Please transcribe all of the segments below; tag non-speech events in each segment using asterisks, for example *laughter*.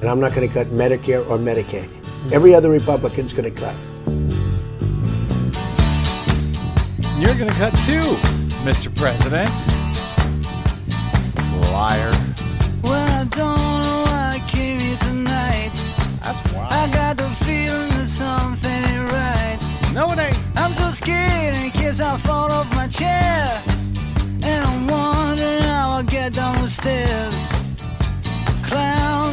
And I'm not going to cut Medicare or Medicaid. Every other Republican's going to cut. You're going to cut too, Mr. President. Liar. Well, I don't know why I came here tonight. That's why. I got the feeling that something ain't right. No, it ain't. I'm so scared in case I fall off my chair. And I'm wondering how I'll get down the stairs.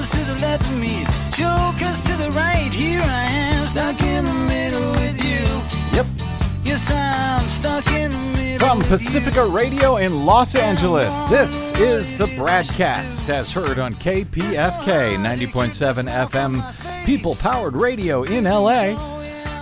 Clowns to the left of me, jokers to the right. Here I am, stuck in the middle with you. Yep. Yes, I'm stuck in the middle. From with Pacifica. Radio in Los Angeles, this is the BradCast as heard on KPFK 90.7 FM, people powered radio in LA.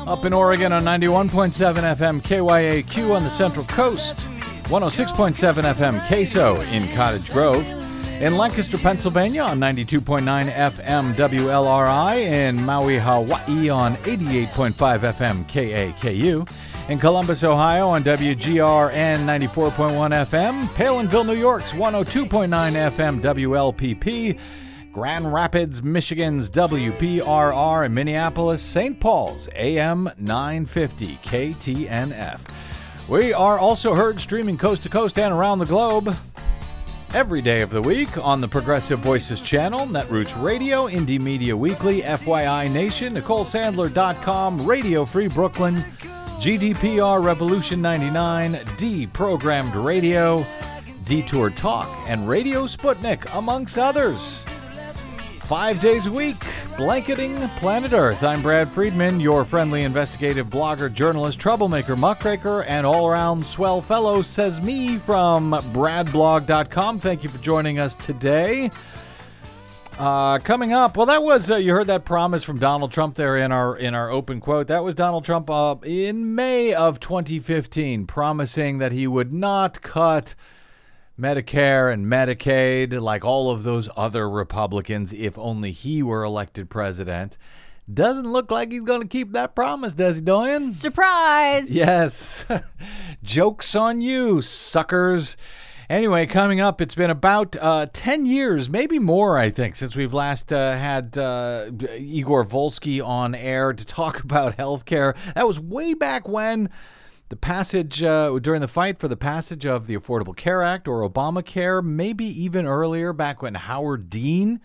Up in Oregon on 91.7 FM KYAQ on the Central Coast, 106.7 FM Queso in Cottage Grove. In Lancaster, Pennsylvania on 92.9 FM WLRI, in Maui, Hawaii on 88.5 FM KAKU, in Columbus, Ohio on WGRN 94.1 FM, Palenville, New York's 102.9 FM WLPP, Grand Rapids, Michigan's WPRR, and Minneapolis, St. Paul's AM 950 KTNF. We are also heard streaming coast to coast and around the globe every day of the week on the Progressive Voices channel, Netroots Radio, Indie Media Weekly, FYI Nation, NicoleSandler.com, Radio Free Brooklyn, GDPR Revolution 99, Deprogrammed Radio, Detour Talk, and Radio Sputnik, amongst others. Five days a week, blanketing planet Earth. I'm Brad Friedman, your friendly investigative blogger, journalist, troublemaker, muckraker, and all around swell fellow, says me from bradblog.com. Thank you for joining us today. Uh, coming up, well, that was uh, you heard that promise from Donald Trump there in our in our open quote. That was Donald Trump uh, in May of 2015, promising that he would not cut Medicare and Medicaid like all of those other Republicans if only he were elected president. Doesn't look like he's going to keep that promise, does he, Doyen? Surprise! Yes. *laughs* Joke's on you, suckers. Anyway, coming up, it's been about uh, 10 years, maybe more, I think, since we've last uh, had uh, Igor Volsky on air to talk *laughs* about healthcare. That was way back when the passage, uh, during the fight for the passage of the Affordable Care Act or Obamacare, maybe even earlier, back when Howard Dean.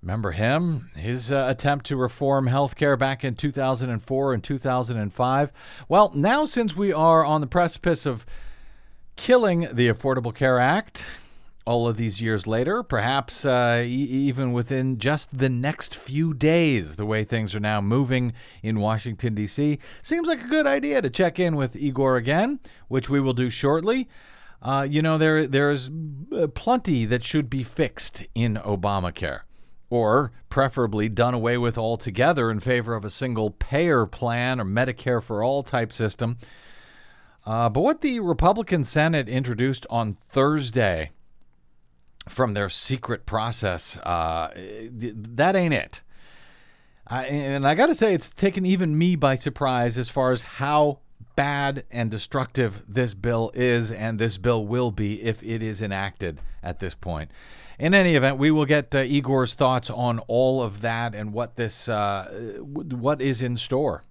Remember him? His uh, attempt to reform healthcare back in 2004 and 2005. Well, now since we are on the precipice of killing the Affordable Care Act, all of these years later, perhaps uh, e- even within just the next few days, the way things are now moving in Washington, D.C., seems like a good idea to check in with Igor again, which we will do shortly. Uh, you know, there there's uh, plenty that should be fixed in Obamacare, or preferably done away with altogether in favor of a single payer plan or Medicare for all type system. Uh, but what the Republican Senate introduced on Thursday from their secret process, uh, that ain't it. I, and I got to say, it's taken even me by surprise as far as how bad and destructive this bill is, and this bill will be if it is enacted at this point. In any event, we will get uh, Igor's thoughts on all of that and what this uh, what is in store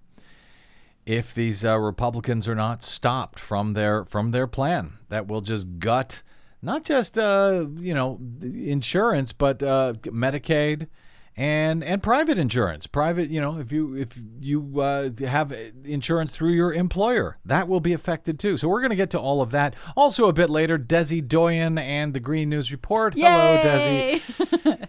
if these uh, Republicans are not stopped from their from their plan that will just gut not just uh, you know insurance but uh, Medicaid and and private insurance. Private, you know, if you if you uh, have insurance through your employer, that will be affected too. So we're going to get to all of that. Also, a bit later, Desi Doyen and the Green News Report. Hello, Desi. *laughs*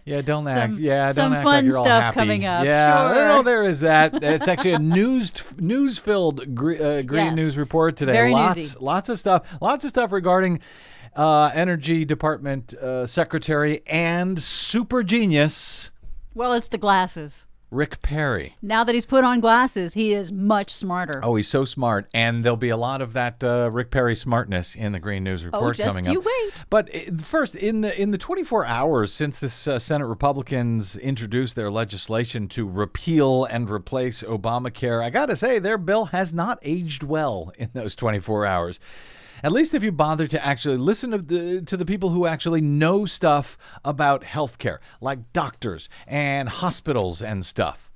Yeah, don't Some- act. Yeah, some don't act fun like you're all stuff happy. coming up, Yeah, sure. no, there is that. *laughs* It's actually a news news filled gre- uh, Green Yes. News Report today. Very lots newsy. lots of stuff. Lots of stuff regarding. Uh, Energy Department uh, Secretary and super genius Well, it's the glasses. Rick Perry. Now that he's put on glasses, he is much smarter. Oh, he's so smart, and there'll be a lot of that uh, Rick Perry smartness in the Green News Report coming up. Oh, just coming you up. wait. But uh, first, in the in the 24 hours since this uh, Senate Republicans introduced their legislation to repeal and replace Obamacare, I got to say their bill has not aged well in those 24 hours. At least if you bother to actually listen to the, to the people who actually know stuff about healthcare, like doctors and hospitals and stuff.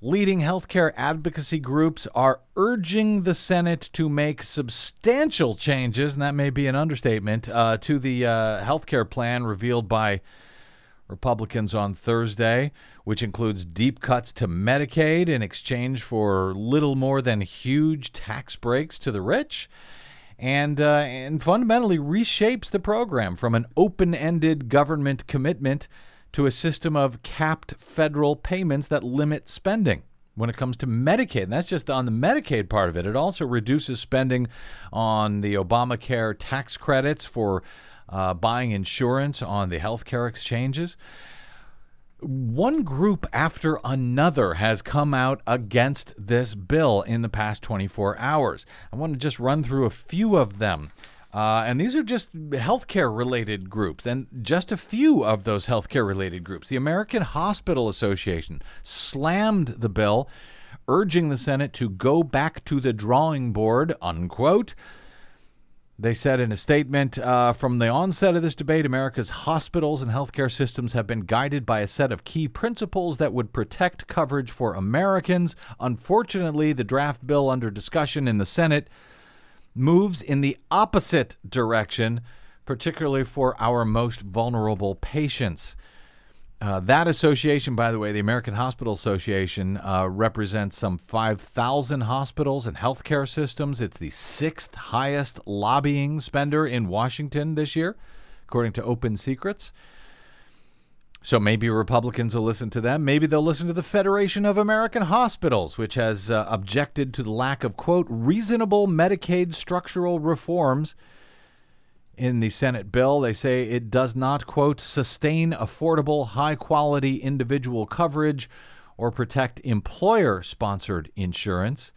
Leading healthcare advocacy groups are urging the Senate to make substantial changes, and that may be an understatement, uh, to the uh, healthcare plan revealed by Republicans on Thursday, which includes deep cuts to Medicaid in exchange for little more than huge tax breaks to the rich. And, uh, and fundamentally reshapes the program from an open ended government commitment to a system of capped federal payments that limit spending when it comes to Medicaid. And that's just on the Medicaid part of it. It also reduces spending on the Obamacare tax credits for uh, buying insurance on the healthcare exchanges. One group after another has come out against this bill in the past 24 hours. I want to just run through a few of them. Uh, and these are just healthcare related groups, and just a few of those healthcare related groups. The American Hospital Association slammed the bill, urging the Senate to go back to the drawing board, unquote. They said in a statement uh, from the onset of this debate, America's hospitals and healthcare systems have been guided by a set of key principles that would protect coverage for Americans. Unfortunately, the draft bill under discussion in the Senate moves in the opposite direction, particularly for our most vulnerable patients. Uh, that association, by the way, the American Hospital Association, uh, represents some 5,000 hospitals and healthcare systems. It's the sixth highest lobbying spender in Washington this year, according to Open Secrets. So maybe Republicans will listen to them. Maybe they'll listen to the Federation of American Hospitals, which has uh, objected to the lack of, quote, reasonable Medicaid structural reforms in the Senate bill. They say it does not, quote, sustain affordable, high quality individual coverage or protect employer sponsored insurance.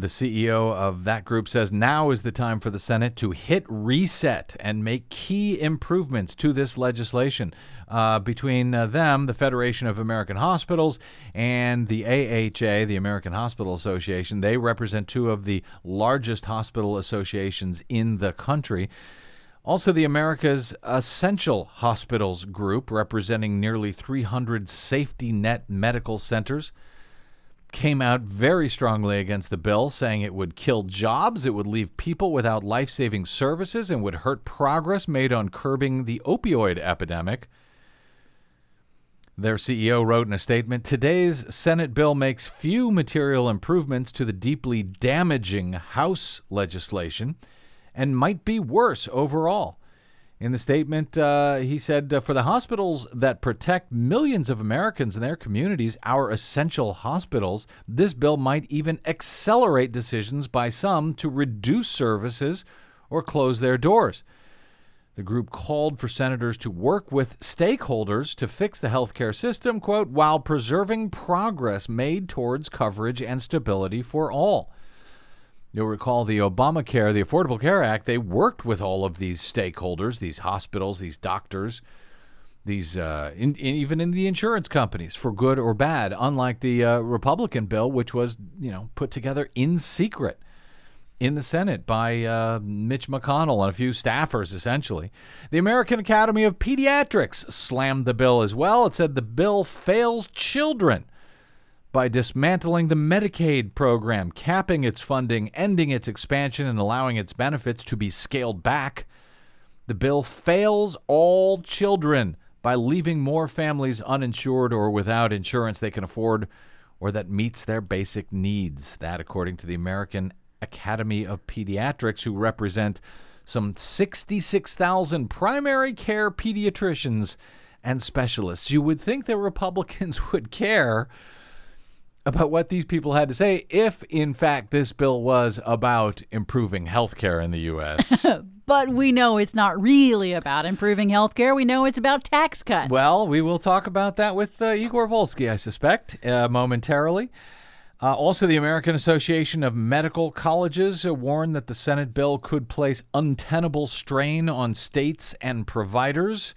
The CEO of that group says now is the time for the Senate to hit reset and make key improvements to this legislation. Uh, between uh, them, the Federation of American Hospitals, and the AHA, the American Hospital Association, they represent two of the largest hospital associations in the country. Also, the America's Essential Hospitals Group, representing nearly 300 safety net medical centers came out very strongly against the bill, saying it would kill jobs, it would leave people without life saving services, and would hurt progress made on curbing the opioid epidemic. Their CEO wrote in a statement Today's Senate bill makes few material improvements to the deeply damaging House legislation and might be worse overall. In the statement, uh, he said, uh, For the hospitals that protect millions of Americans and their communities, our essential hospitals, this bill might even accelerate decisions by some to reduce services or close their doors. The group called for senators to work with stakeholders to fix the healthcare system, quote, while preserving progress made towards coverage and stability for all. You'll recall the Obamacare, the Affordable Care Act, they worked with all of these stakeholders, these hospitals, these doctors, these uh, in, in, even in the insurance companies for good or bad, unlike the uh, Republican bill, which was, you know, put together in secret in the Senate by uh, Mitch McConnell and a few staffers, essentially. The American Academy of Pediatrics slammed the bill as well. It said the bill fails children by dismantling the Medicaid program, capping its funding, ending its expansion, and allowing its benefits to be scaled back. The bill fails all children by leaving more families uninsured or without insurance they can afford or that meets their basic needs. That, according to the American Academy of Pediatrics, who represent some 66,000 primary care pediatricians and specialists. You would think that Republicans *laughs* would care about what these people had to say if, in fact, this bill was about improving health care in the U.S. *laughs* But we know it's not really about improving health care. We know it's about tax cuts. well, we will talk about that with uh, Igor Volsky, I suspect, uh, momentarily. Uh, also, the American Association of Medical Colleges uh, warned that the Senate bill could place untenable strain on states and providers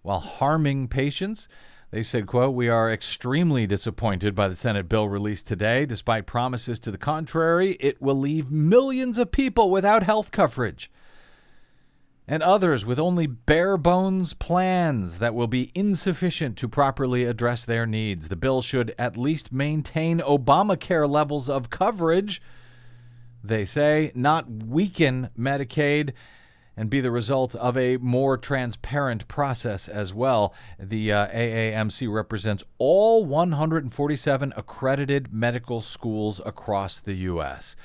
while harming patients. They said, quote, We are extremely disappointed by the Senate bill released today. Despite promises to the contrary, it will leave millions of people without health coverage and others with only bare bones plans that will be insufficient to properly address their needs. The bill should at least maintain Obamacare levels of coverage, they say, not weaken Medicaid. And be the result of a more transparent process as well. The uh, AAMC represents all 147 accredited medical schools across the U.S.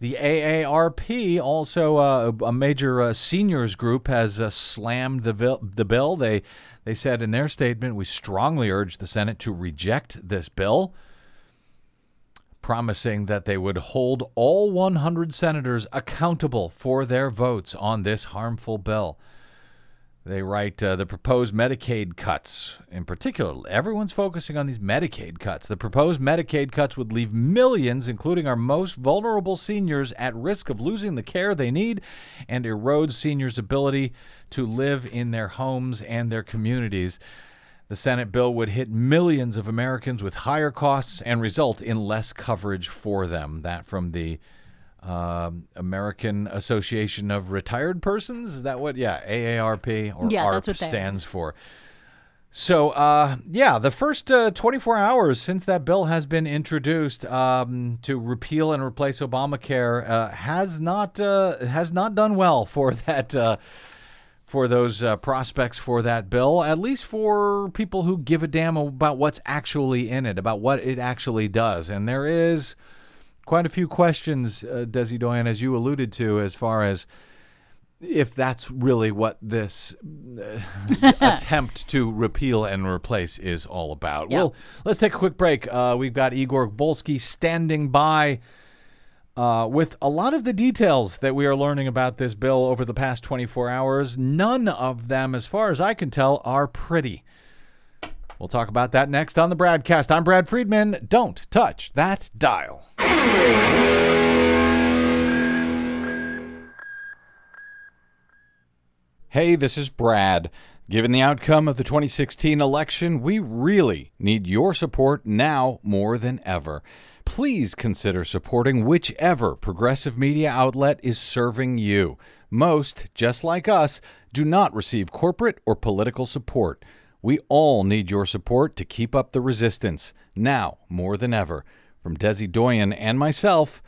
The AARP, also uh, a major uh, seniors group, has uh, slammed the, vil- the bill. They, they said in their statement, We strongly urge the Senate to reject this bill, promising that they would hold all 100 senators accountable for their votes on this harmful bill. They write uh, the proposed Medicaid cuts, in particular, everyone's focusing on these Medicaid cuts. The proposed Medicaid cuts would leave millions, including our most vulnerable seniors, at risk of losing the care they need and erode seniors' ability to live in their homes and their communities. The Senate bill would hit millions of Americans with higher costs and result in less coverage for them. That from the um, American Association of Retired Persons. Is that what? Yeah, AARP or Yeah, ARP stands for. So, uh, yeah, the first uh, 24 hours since that bill has been introduced um, to repeal and replace Obamacare uh, has not uh, has not done well for *laughs* that uh, for those uh, prospects for that bill. At least for people who give a damn about what's actually in it, about what it actually does, and there is quite a few questions, uh, Desi Doyen, as you alluded to, as far as if that's really what this uh, *laughs* *laughs* attempt to repeal and replace is all about. Yeah. Well, let's take a quick break. Uh, we've got Igor Volsky standing by uh, with a lot of the details that we are learning about this bill over the past 24 hours. None of them, as far as I can tell, are pretty. We'll talk about that next on the BradCast. I'm Brad Friedman. Don't touch that dial. Hey, this is Brad. Given the outcome of the 2016 election, we really need your support now more than ever. Please consider supporting whichever progressive media outlet is serving you. Most, just like us, do not receive corporate or political support. We all need your support to keep up the resistance, now more than ever. From Desi Doyen and myself,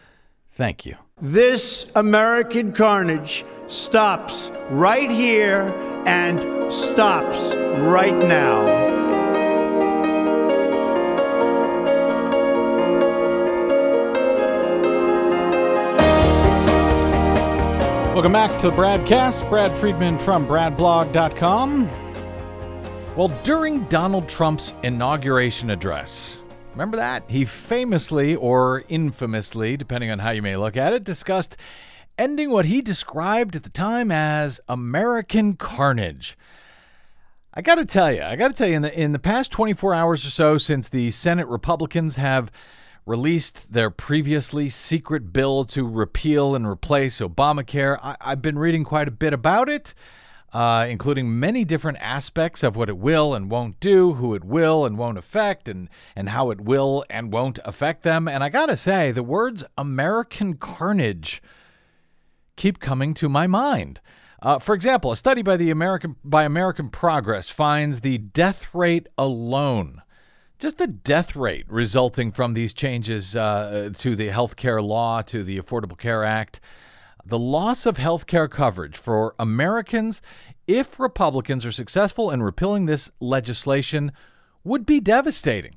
thank you. This American carnage stops right here and stops right now. Welcome back to the Bradcast. Brad Friedman from BradBlog.com. Well, during Donald Trump's inauguration address, remember that? He famously or infamously, depending on how you may look at it, discussed ending what he described at the time as American carnage. I got to tell you, I got to tell you, in the in the past 24 hours or so, since the Senate Republicans have released their previously secret bill to repeal and replace Obamacare, I, I've been reading quite a bit about it, uh, including many different aspects of what it will and won't do, who it will and won't affect, and and how it will and won't affect them. And I got to say, the words "American carnage." keep coming to my mind. Uh, for example, a study by the American by American Progress finds the death rate alone, just the death rate resulting from these changes uh, to the health care law, to the Affordable Care Act, the loss of health care coverage for Americans, if Republicans are successful in repealing this legislation, would be devastating.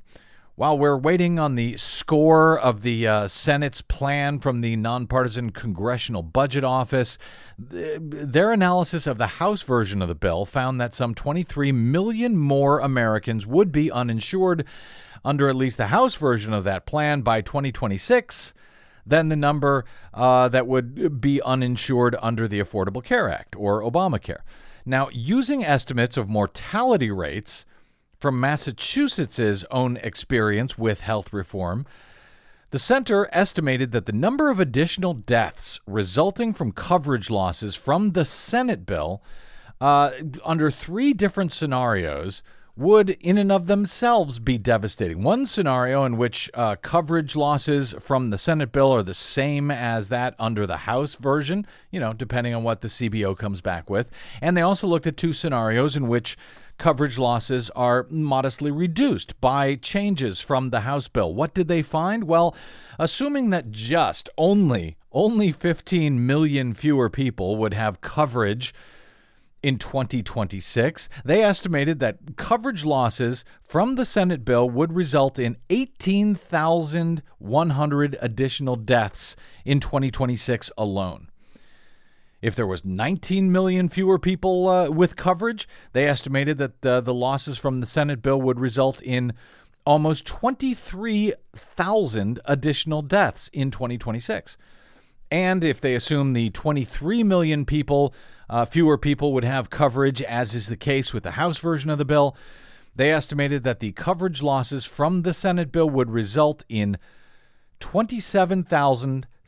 While we're waiting on the score of the uh, Senate's plan from the nonpartisan Congressional Budget Office, th- their analysis of the House version of the bill found that some 23 million more Americans would be uninsured under at least the House version of that plan by 2026 than the number uh, that would be uninsured under the Affordable Care Act or Obamacare. Now, using estimates of mortality rates, from Massachusetts' own experience with health reform, the center estimated that the number of additional deaths resulting from coverage losses from the Senate bill uh, under three different scenarios would, in and of themselves, be devastating. One scenario in which uh, coverage losses from the Senate bill are the same as that under the House version, you know, depending on what the CBO comes back with. And they also looked at two scenarios in which coverage losses are modestly reduced by changes from the House bill. What did they find? Well, assuming that just only only 15 million fewer people would have coverage in 2026, they estimated that coverage losses from the Senate bill would result in 18,100 additional deaths in 2026 alone. If there was 19 million fewer people uh, with coverage, they estimated that uh, the losses from the Senate bill would result in almost 23,000 additional deaths in 2026. And if they assume the 23 million people uh, fewer people would have coverage, as is the case with the House version of the bill. They estimated that the coverage losses from the Senate bill would result in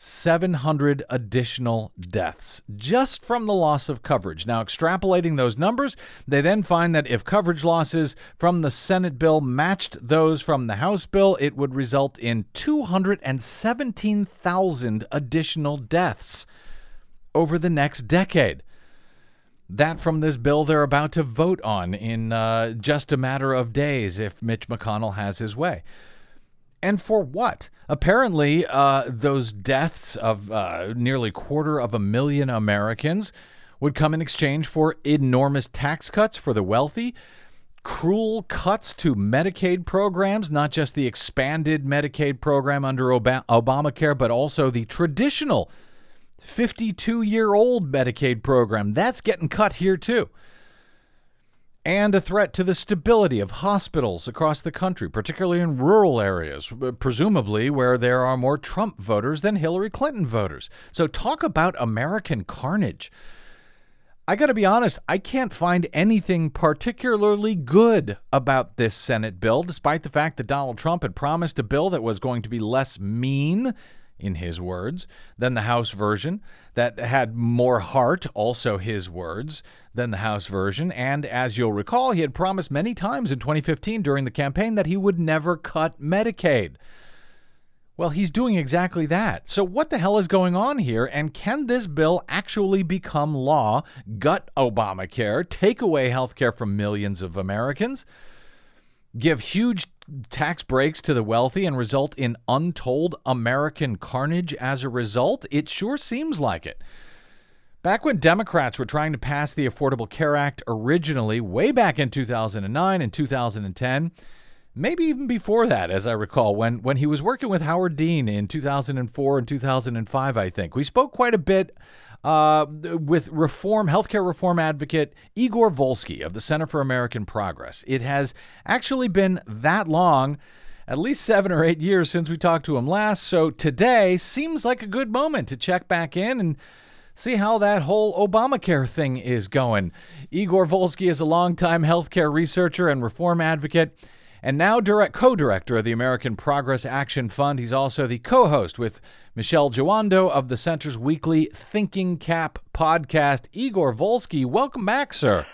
27,700 additional deaths just from the loss of coverage. Now, extrapolating those numbers, they then find that if coverage losses from the Senate bill matched those from the House bill, it would result in 217,000 additional deaths over the next decade that from this bill they're about to vote on in uh, just a matter of days if Mitch McConnell has his way. And for what? Apparently, uh, those deaths of uh, nearly quarter of a million Americans would come in exchange for enormous tax cuts for the wealthy, cruel cuts to Medicaid programs, not just the expanded Medicaid program under Obamacare, but also the traditional 52 year old Medicaid program. That's getting cut here, too. And a threat to the stability of hospitals across the country, particularly in rural areas, uh, presumably where there are more Trump voters than Hillary Clinton voters. So, talk about American carnage. I got to be honest, I can't find anything particularly good about this Senate bill, despite the fact that Donald Trump had promised a bill that was going to be less mean in his words, than the House version, that had more heart, also his words, than the House version. And as you'll recall, he had promised many times in 2015 during the campaign that he would never cut Medicaid. Well, he's doing exactly that. So, what the hell is going on here? And can this bill actually become law, gut Obamacare, take away health care from millions of Americans, give huge tax breaks to the wealthy and result in untold American carnage as a result? It sure seems like it. Back when Democrats were trying to pass the Affordable Care Act originally, way back in 2009 and 2010, maybe even before that, as I recall, when, when he was working with Howard Dean in 2004 and 2005, I think, we spoke quite a bit uh, with reform, healthcare reform advocate Igor Volsky of the Center for American Progress. It has actually been that long, at least seven or eight years since we talked to him last. So today seems like a good moment to check back in and see how that whole Obamacare thing is going. Igor Volsky is a longtime healthcare researcher and reform advocate and now direct co-director of the American Progress Action Fund. He's also the co-host with Michelle Jawando of the Center's weekly Thinking Cap podcast. Igor Volsky, welcome back, sir.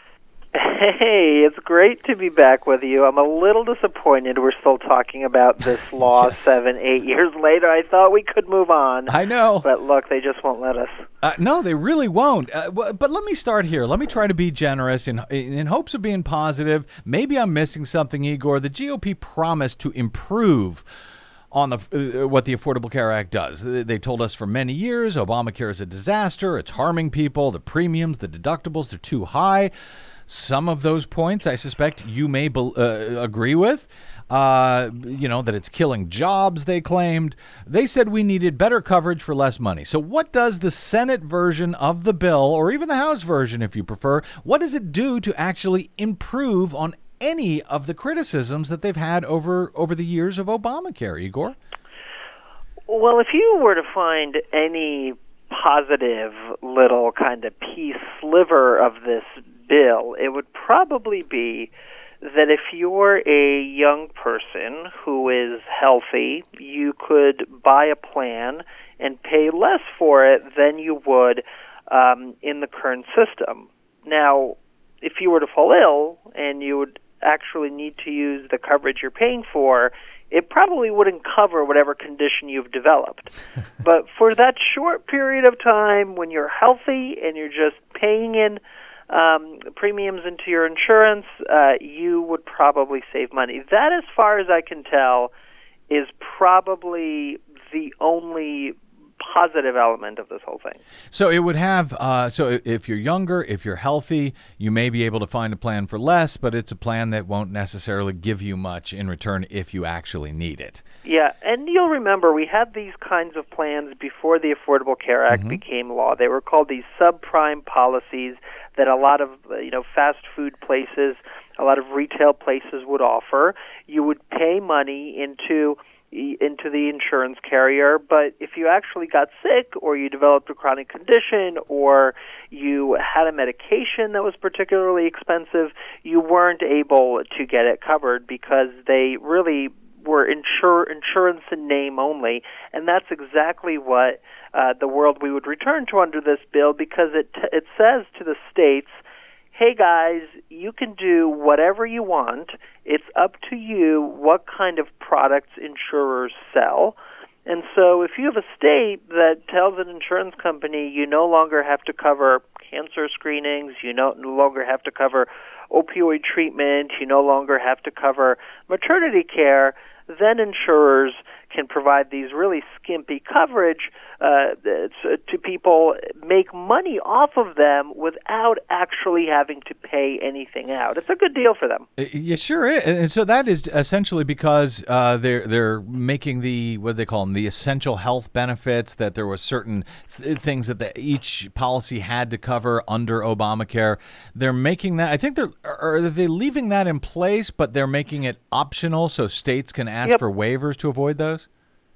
Hey, it's great to be back with you. I'm a little disappointed we're still talking about this *laughs* law yes. seven, eight years later. I thought we could move on. I know. But look, they just won't let us. Uh, no, they really won't. Uh, but let me start here. Let me try to be generous in, in hopes of being positive. Maybe I'm missing something, Igor. The GOP promised to improve on the uh, what the Affordable Care Act does. They told us for many years Obamacare is a disaster. It's harming people. The premiums, the deductibles, they're too high. Some of those points, I suspect, you may be, uh, agree with. Uh, you know that it's killing jobs. They claimed they said we needed better coverage for less money. So, what does the Senate version of the bill, or even the House version, if you prefer, what does it do to actually improve on any of the criticisms that they've had over over the years of Obamacare, Igor? Well, if you were to find any positive little kind of piece sliver of this bill, it would probably be that if you're a young person who is healthy, you could buy a plan and pay less for it than you would um, in the current system. Now, if you were to fall ill and you would actually need to use the coverage you're paying for, it probably wouldn't cover whatever condition you've developed. *laughs* but for that short period of time when you're healthy and you're just paying in um, premiums into your insurance, uh, you would probably save money. That, as far as I can tell, is probably the only positive element of this whole thing. So it would have. Uh, so if you're younger, if you're healthy, you may be able to find a plan for less, but it's a plan that won't necessarily give you much in return if you actually need it. Yeah, and you'll remember we had these kinds of plans before the Affordable Care Act became law. They were called these subprime policies that a lot of uh, you know fast food places, a lot of retail places would offer. You would pay money into into the insurance carrier, but if you actually got sick or you developed a chronic condition or you had a medication that was particularly expensive, you weren't able to get it covered because they really were insure, insurance in name only, and that's exactly what uh, the world we would return to under this bill because it it says to the states, "Hey guys, you can do whatever you want. It's up to you what kind of products insurers sell." And so, if you have a state that tells an insurance company you no longer have to cover cancer screenings, you no longer have to cover opioid treatment, you no longer have to cover maternity care, then insurers can provide these really skimpy coverage uh, to to people, make money off of them without actually having to pay anything out. It's a good deal for them. Uh, Yeah, sure is. And so that is essentially because uh, they're they're making the what do they call them the essential health benefits that there was certain th- things that the, each policy had to cover under Obamacare. They're making that. I think they're are they leaving that in place, but they're making it optional so states can ask Yep. for waivers to avoid those.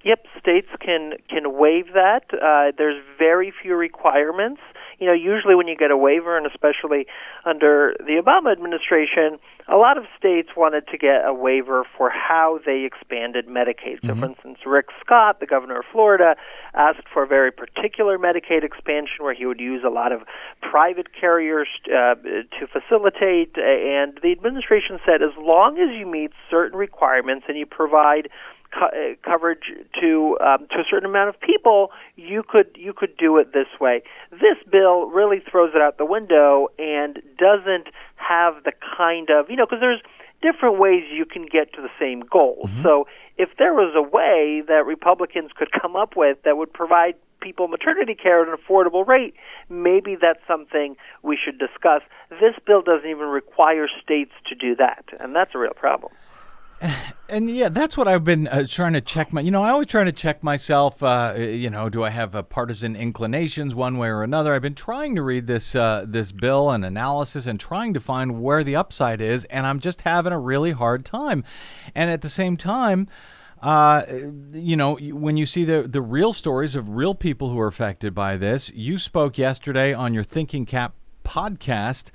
Yep, states can can waive that. Uh, there's very few requirements. You know, usually when you get a waiver, and especially under the Obama administration, a lot of states wanted to get a waiver for how they expanded Medicaid. So, for instance, Rick Scott, the governor of Florida, asked for a very particular Medicaid expansion where he would use a lot of private carriers uh, to facilitate. And the administration said, as long as you meet certain requirements and you provide co- uh, coverage to um, to a certain amount of people, you could you could do it this way. This bill really throws it out the window and doesn't have the kind of you know because there's different ways you can get to the same goal. So if there was a way that Republicans could come up with that would provide people maternity care at an affordable rate, maybe that's something we should discuss. This bill doesn't even require states to do that, and that's a real problem. *sighs* And yeah, that's what I've been uh, trying to check my. You know, I always try to check myself. Uh, you know, do I have uh, partisan inclinations one way or another? I've been trying to read this uh, this bill and analysis and trying to find where the upside is, and I'm just having a really hard time. And at the same time. Uh, you know, when you see the the real stories of real people who are affected by this, you spoke yesterday on your Thinking Cap podcast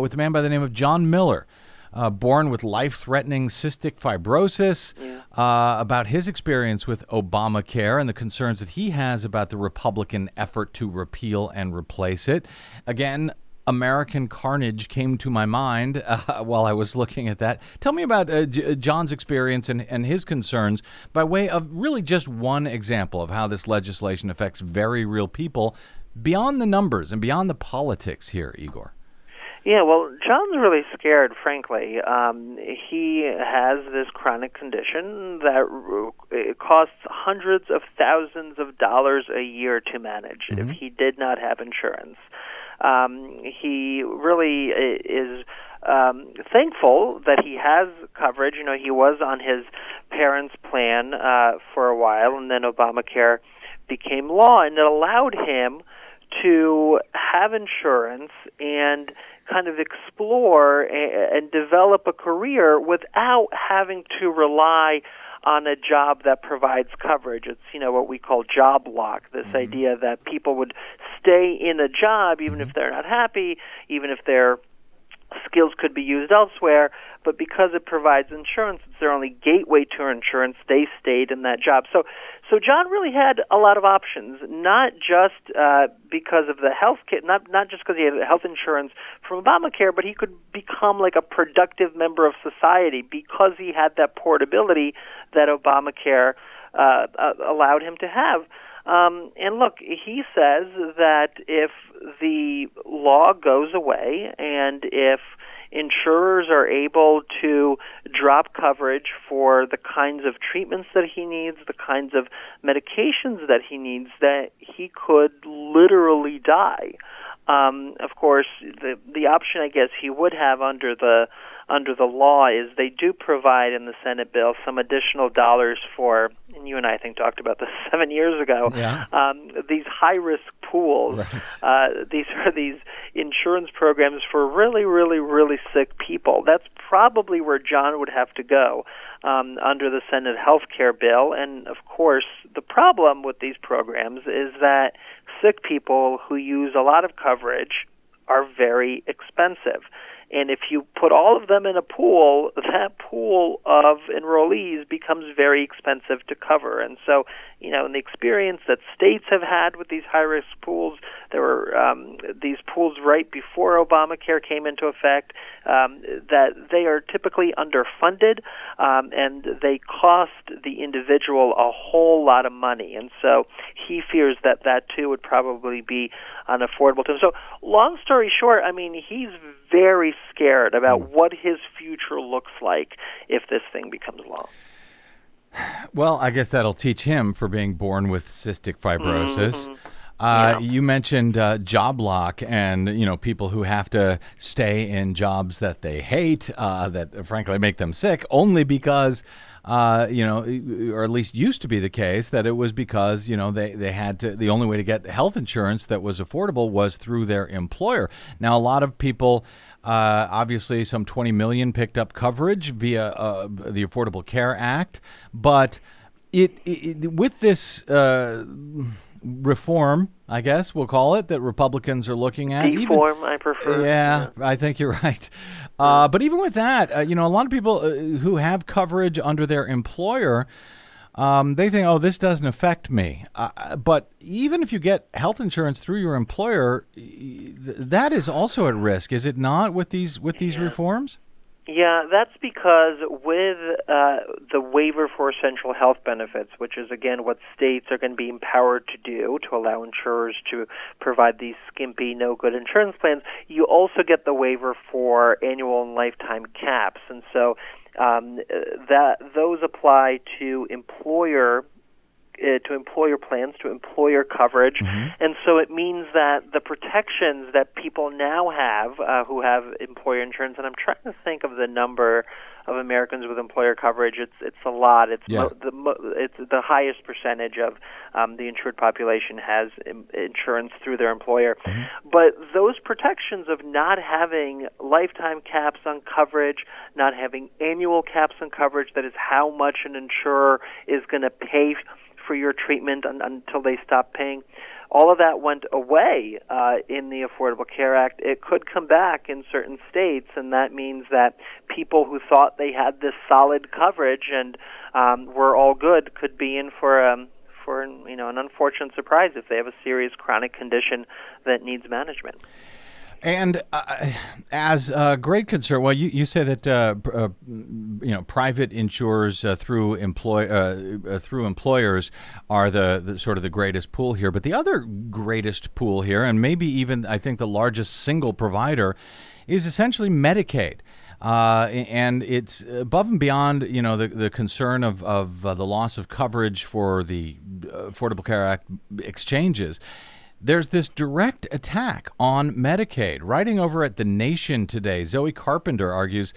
with a man by the name of John Miller uh, born with life threatening cystic fibrosis, uh, about his experience with Obamacare and the concerns that he has about the Republican effort to repeal and replace it. Again, American Carnage came to my mind *laughs* uh, while I was looking at that. Tell me about uh, J- John's experience and, and his concerns by way of really just one example of how this legislation affects very real people beyond the numbers and beyond the politics here, Igor. Yeah, well, John's really scared, frankly. Um, he has this chronic condition that it costs hundreds of thousands of dollars a year to manage if he did not have insurance. Um, he really is um, thankful that he has coverage. You know, he was on his parents' plan uh, for a while, and then Obamacare became law, and it allowed him to have insurance and kind of explore and develop a career without having to rely on a job that provides coverage. It's you know what we call job lock. This mm-hmm. idea that people would stay in a job even mm-hmm. if they're not happy, even if they're skills could be used elsewhere, but because it provides insurance, it's their only gateway to insurance. They stayed in that job. So, so John really had a lot of options, not just uh, because of the health care, not not just because he had health insurance from Obamacare, but he could become like a productive member of society because he had that portability that Obamacare uh, uh, allowed him to have. Um, and look, he says that if the law goes away and if insurers are able to drop coverage for the kinds of treatments that he needs, the kinds of medications that he needs, that he could literally die. Um, of course, the the option I guess he would have under the under the law is they do provide in the Senate bill some additional dollars for, and you and I, I think talked about this *laughs* seven years ago. Yeah. Um, these high risk pools. Right. Uh, these are these insurance programs for really, really, really sick people. That's probably where John would have to go um, under the Senate health care bill. And of course, the problem with these programs is that sick people who use a lot of coverage are very expensive. And if you put all of them in a pool, *laughs* that pool of enrollees becomes very expensive to cover. And so, you know, in the experience that states have had with these high risk pools, there were um, these pools right before Obamacare came into effect, um, that they are typically underfunded um, and they cost the individual a whole lot of money. And so he fears that that too would probably be unaffordable to him. So, long story short, I mean, he's very scared about what his future looks like if this thing becomes law. Well, I guess that'll teach him for being born with cystic fibrosis. Mm-hmm. Uh, You mentioned uh, job lock and you know people who have to stay in jobs that they hate, uh, that frankly make them sick, only because uh, you know, or at least used to be the case that it was because you know they they had to the only way to get health insurance that was affordable was through their employer. Now a lot of people. Uh, obviously, some 20 million picked up coverage via uh, the Affordable Care Act, but it, it with this uh, reform, I guess we'll call it, that Republicans are looking at. even- I prefer. yeah, I think you're *laughs* right. Uh, but even with that, uh, you know, a lot of people uh, who have coverage under their employer, um, they think, "Oh, this doesn't affect me." Uh, but even if you get health insurance through your employer, th- that is also at risk, is it not? With these with these reforms? Yeah, that's because with uh, the waiver for essential health benefits, which is again what states are going to be empowered to do to allow insurers to provide these skimpy, no good insurance plans, you also get the waiver for annual and lifetime caps. And so um, uh, that those apply to employer uh, to employer plans, to employer coverage, and so it means that the protections that people now have uh, who have employer insurance, and I'm trying to think of the number of Americans with employer coverage. It's it's a lot. It's Yeah. mo- the mo- it's the highest percentage of um, the insured population has im- insurance through their employer. But those protections of not having lifetime caps on coverage, not having annual caps on coverage, that is how much an insurer is going to pay for your treatment un- until they stop paying. All of that went away uh, in the Affordable Care Act. It could come back in certain states, and that means that people who thought they had this solid coverage and um, were all good could be in for um, for you know an unfortunate surprise if they have a serious chronic condition that needs management. And uh, as a great concern, well, you, you say that uh, uh, you know private insurers uh, through employ uh, uh, through employers are the, the sort of the greatest pool here. But the other greatest pool here, and maybe even I think the largest single provider, is essentially Medicaid. And it's above and beyond, you know, the, the concern of, of the loss of coverage for the Affordable Care Act exchanges there's this direct attack on Medicaid. Writing over at The Nation today, Zoe Carpenter argues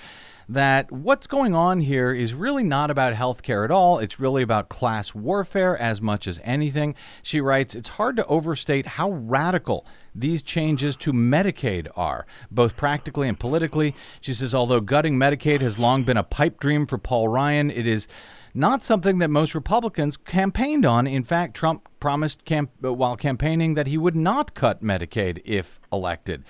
that what's going on here is really not about health care at all. It's really about class warfare as much as anything. She writes, It's hard to overstate how radical these changes to Medicaid are, both practically and politically. She says, although gutting Medicaid has long been a pipe dream for Paul Ryan, it is not something that most Republicans campaigned on. In fact, Trump promised camp- uh, while campaigning that he would not cut Medicaid if elected.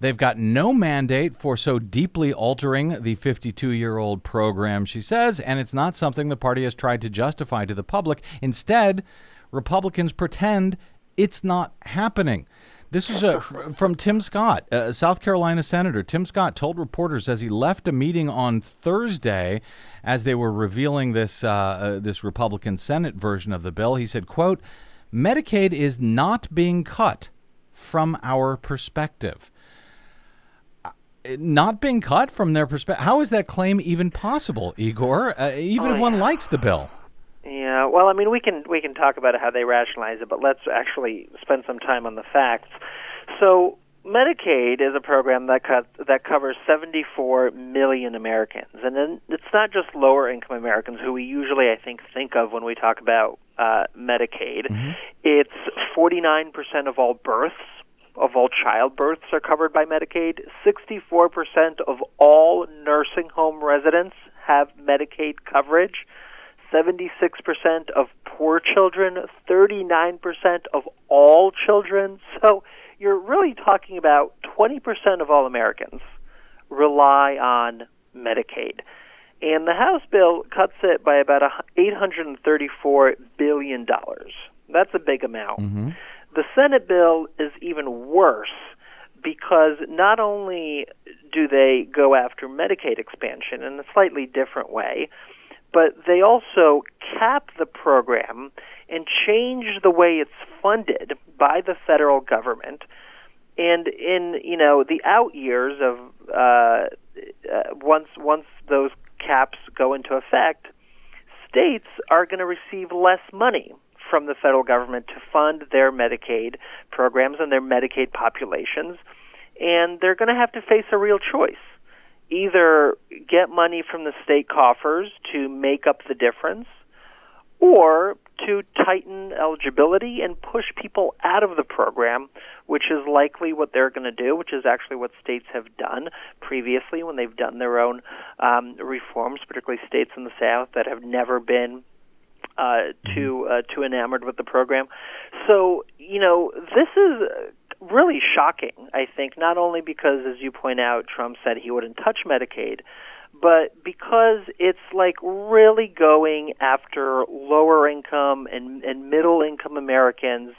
They've got no mandate for so deeply altering the 52 year old program, she says, and it's not something the party has tried to justify to the public. Instead, Republicans pretend it's not happening. This is a, from Tim Scott, a South Carolina senator. Tim Scott told reporters as he left a meeting on Thursday, as they were revealing this uh, uh, this Republican Senate version of the bill. He said, "quote Medicaid is not being cut from our perspective." Uh, Not being cut from their perspective. How is that claim even possible, Igor? Uh, even Oh, if one likes the bill. Yeah, well, I mean, we can we can talk about how they rationalize it, but let's actually spend some time on the facts. So, Medicaid is a program that cut, that covers 74 million Americans, and then it's not just lower income Americans who we usually, I think, think of when we talk about uh, Medicaid. It's 49 percent of all births. Of all childbirths are covered by Medicaid. 64% of all nursing home residents have Medicaid coverage. 76% of poor children, 39% of all children. So you're really talking about 20% of all Americans rely on Medicaid. And the House bill cuts it by about $834 billion. That's a big amount. Mm-hmm. The Senate bill is even worse because not only do they go after Medicaid expansion in a slightly different way, but they also cap the program and change the way it's funded by the federal government. And in you know the out years of uh, uh, once once those caps go into effect, states are going to receive less money from the federal government to fund their Medicaid programs and their Medicaid populations, and they're going to have to face a real choice either get money from the state coffers to make up the difference or to tighten eligibility and push people out of the program, which is likely what they're going to do, which is actually what states have done previously when they've done their own um, reforms, particularly states in the South that have never been uh, too uh, too enamored with the program. So you know this is really shocking. I think not only because, as you point out, Trump said he wouldn't touch Medicaid, but because it's like really going after lower income and, and middle income Americans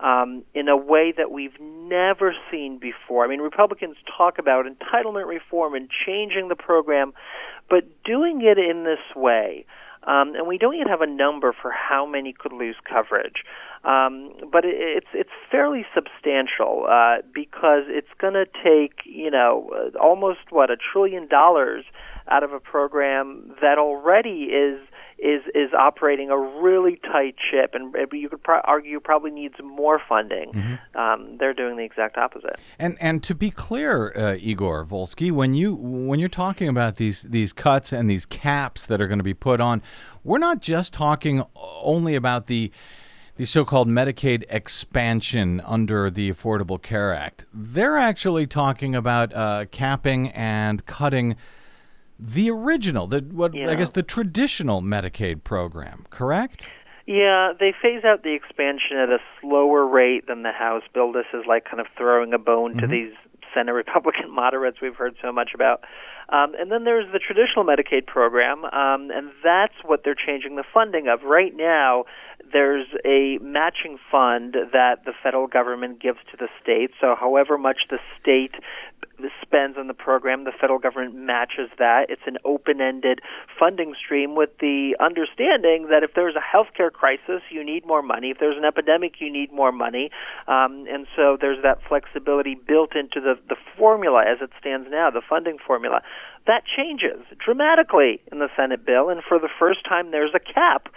um, in a way that we've never seen before. I mean, Republicans talk about entitlement reform and changing the program, but doing it in this way. Um, and we don't yet have a number for how many could lose coverage, um, but it, it's it's fairly substantial uh, because it's going to take you know uh, almost what a trillion dollars out of a program that already is is is operating a really tight ship, and you could pro- argue probably needs more funding. Um, they're doing the exact opposite. And and to be clear, uh, Igor Volsky, when you when you're talking about these these cuts and these caps that are going to be put on, we're not just talking only about the the so-called Medicaid expansion under the Affordable Care Act. They're actually talking about uh, capping and cutting the original, the what I guess the traditional Medicaid program. Correct? Yeah, they phase out the expansion at a slower rate than the House bill. This is like kind of throwing a bone to these Senate *laughs* Republican moderates we've heard so much about. Um, and then there's the traditional Medicaid program, um, and that's what they're changing the funding of. Right now, there's a matching fund that the federal government gives to the states. So, however much the state spends on the program, the federal government matches that. It's an open ended funding stream with the understanding that if there's a healthcare crisis, you need more money. If there's an epidemic, you need more money. Um, and so there's that flexibility built into the, the formula as it stands now, the funding formula. That changes dramatically in the Senate bill, and for the first time, there's a cap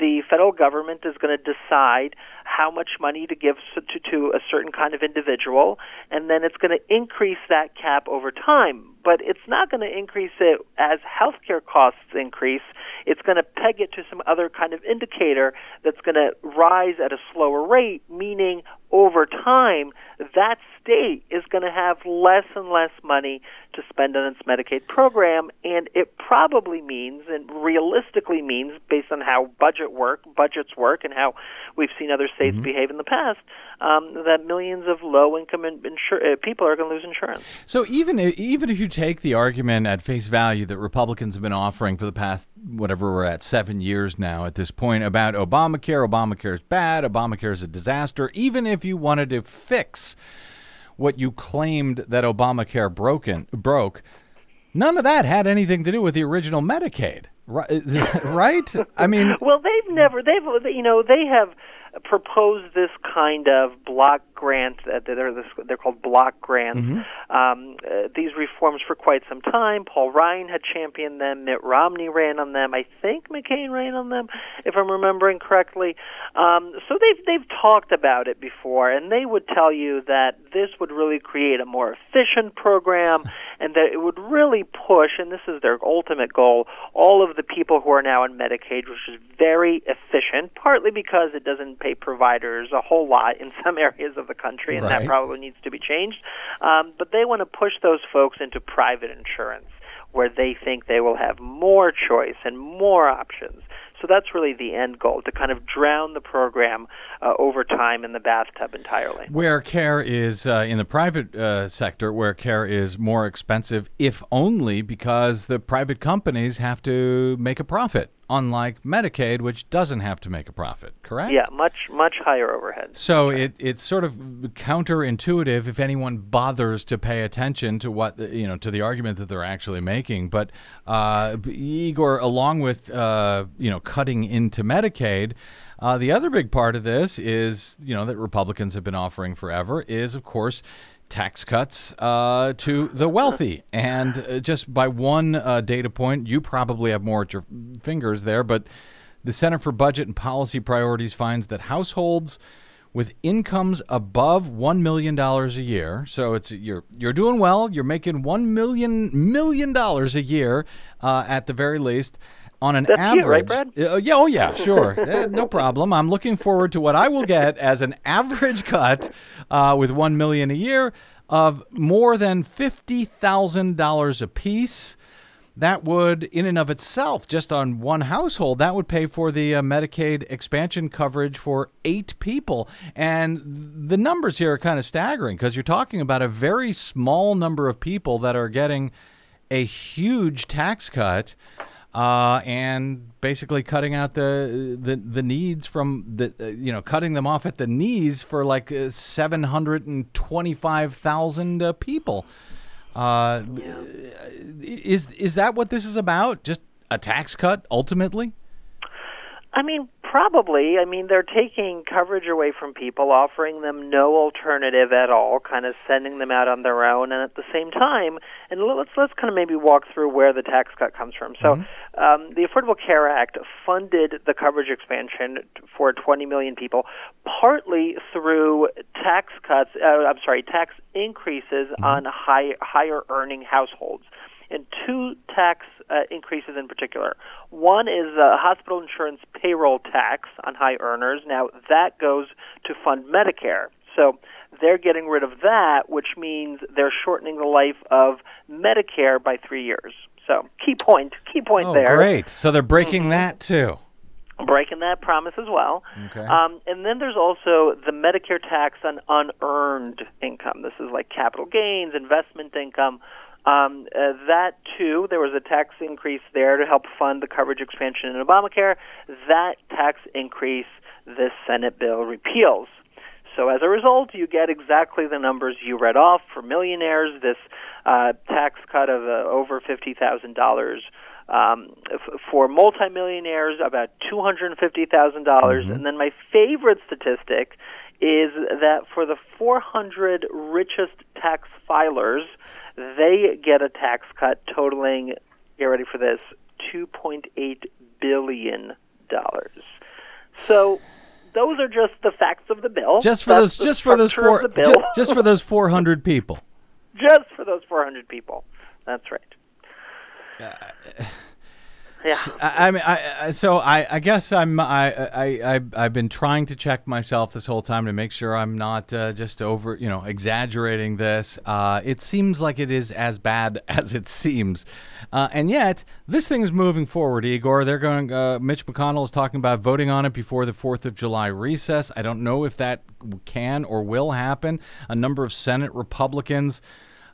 the federal government is going to decide how much money to give to, to a certain kind of individual, and then it's going to increase that cap over time. But it's not going to increase it as healthcare costs increase. It's going to peg it to some other kind of indicator that's going to rise at a slower rate, meaning over time, that state is going to have less and less money to spend on its Medicaid program, and it probably means, and realistically means, based on how budget work, budgets work, and how we've seen other states behave in the past, um, that millions of low-income insur- uh, people are going to lose insurance. So even i- even if you take the argument at face value that Republicans have been offering for the past whatever we're at seven years now at this point about Obamacare, Obamacare is bad, Obamacare is a disaster. Even if you wanted to fix what you claimed that Obamacare broken broke, none of that had anything to do with the original Medicaid, right? *laughs* right? I mean, Well, they've never they've you know they have proposed this kind of block grant. Uh, they're this, they're called block grants. Um, uh, these reforms for quite some time. Paul Ryan had championed them. Mitt Romney ran on them. I think McCain ran on them, if I'm remembering correctly. Um, so they've they've talked about it before, and they would tell you that this would really create a more efficient program, *laughs* and that it would really push. And this is their ultimate goal. All of the people who are now in Medicaid, which is very efficient, partly because it doesn't pay providers a whole lot in some *laughs* areas of the country, and Right. that probably needs to be changed. Um, but they want to push those folks into private insurance, where they think they will have more choice and more options. So that's really the end goal to kind of drown the program uh, over time in the bathtub entirely. where care is uh, in the private uh, sector, where care is more expensive, if only because the private companies have to make a profit, unlike Medicaid, which doesn't have to make a profit. Correct? Yeah, much much higher overhead. So it, it's sort of counterintuitive if anyone bothers to pay attention to what the- you know to the argument that they're actually making. But uh, Igor, along with uh, you know cutting into Medicaid, uh, the other big part of this is you know that Republicans have been offering forever is of course tax cuts uh, to the wealthy. And uh, just by one uh, data point, you probably have more at your fingers there, but the Center for Budget and Policy Priorities finds that households with incomes above one million dollars a year, so it's you're you're doing well. You're making one million million dollars a year uh, at the very least. On an That's average, you, right, Brad? uh, yeah, oh yeah, *laughs* sure, Eh, no problem. I'm looking forward to what I will get as an average cut uh, with one million a year of more than fifty thousand dollars a piece. That would, in and of itself, just on one household, that would pay for the uh, Medicaid expansion coverage for eight people. And the numbers here are kind of staggering because you're talking about a very small number of people that are getting a huge tax cut uh, and basically cutting out the the, the needs from the uh, you know cutting them off at the knees for like uh, seven hundred and twenty five thousand uh, people. Uh, Is is that what this is about? Just a tax cut ultimately? I mean, probably. I mean, they're taking coverage away from people, offering them no alternative at all, kind of sending them out on their own, and at the same time, and let's let's kind of maybe walk through where the tax cut comes from. So, um, the Affordable Care Act funded the coverage expansion for 20 million people, partly through tax cuts. Uh, I'm sorry, tax increases on high higher earning households and two tax uh, increases in particular. One is uh, hospital insurance payroll tax on high earners. Now, that goes to fund Medicare. So they're getting rid of that, which means they're shortening the life of Medicare by three years. So, key point, key point Oh, there great! So they're breaking that too. breaking that promise as well. Okay. Um, and then there's also the Medicare tax on unearned income. This is like capital gains, investment income. Um, uh, that too, there was a tax increase there to help fund the coverage expansion in Obamacare. That tax increase, this Senate bill repeals. So as a result, you get exactly the numbers you read off for millionaires. This uh, tax cut of uh, over fifty thousand dollars. Um, f- for multimillionaires, about two hundred and fifty thousand dollars. And then my favorite statistic is that for the four hundred richest tax filers, they get a tax cut totaling. Get ready for this: two point eight billion dollars. So those are just the facts of the bill. Just for That's those, just for those four, of bill. ju- just for those four hundred people. *laughs* just for those 400 people. That's right. Uh, Yeah. I, I mean, I, I- so I, I guess I'm I, I I I've been trying to check myself this whole time to make sure I'm not uh, just over you know exaggerating this. Uh, it seems like it is as bad *laughs* as it seems, uh, and yet this thing is moving forward. Igor, they're going. Uh, Mitch McConnell is talking about voting on it before the Fourth of July recess. I don't know if that can or will happen. A number of Senate Republicans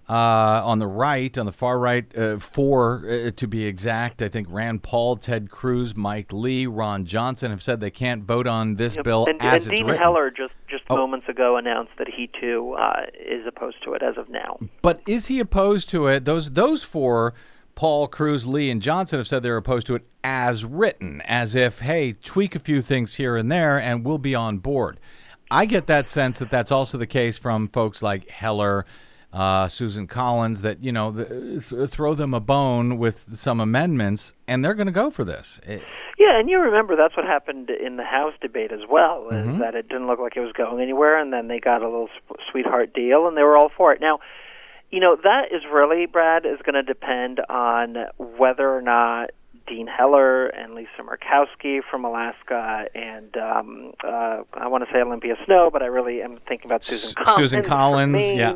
uh, on the right, on the far right, uh, four uh, to be exact. I think Rand Paul, Ted Cruz, Mike Lee, Ron Johnson have said they can't vote on this Yep. bill and, as and it's Dean written. Heller just just Oh. moments ago announced that he too uh, is opposed to it as of now. But is he opposed to it? Those those four, Paul, Cruz, Lee, and Johnson have said they're opposed to it as written, as if hey, tweak a few things here and there, and we'll be on board. I get that sense that that's also the case from folks like Heller. Uh, Susan Collins, that you know, the, th- throw them a bone with some amendments, and they're going to go for this. It- Yeah, and you remember that's what happened in the House debate as well, is Mm-hmm. that it didn't look like it was going anywhere, and then they got a little sweetheart deal, and they were all for it. Now, you know, that is really, Brad, is going to depend on whether or not Dean Heller and Lisa Murkowski from Alaska and um, uh, I want to say Olympia Snowe, but I really am thinking about Susan Collins. Susan Collins, Maine, yeah.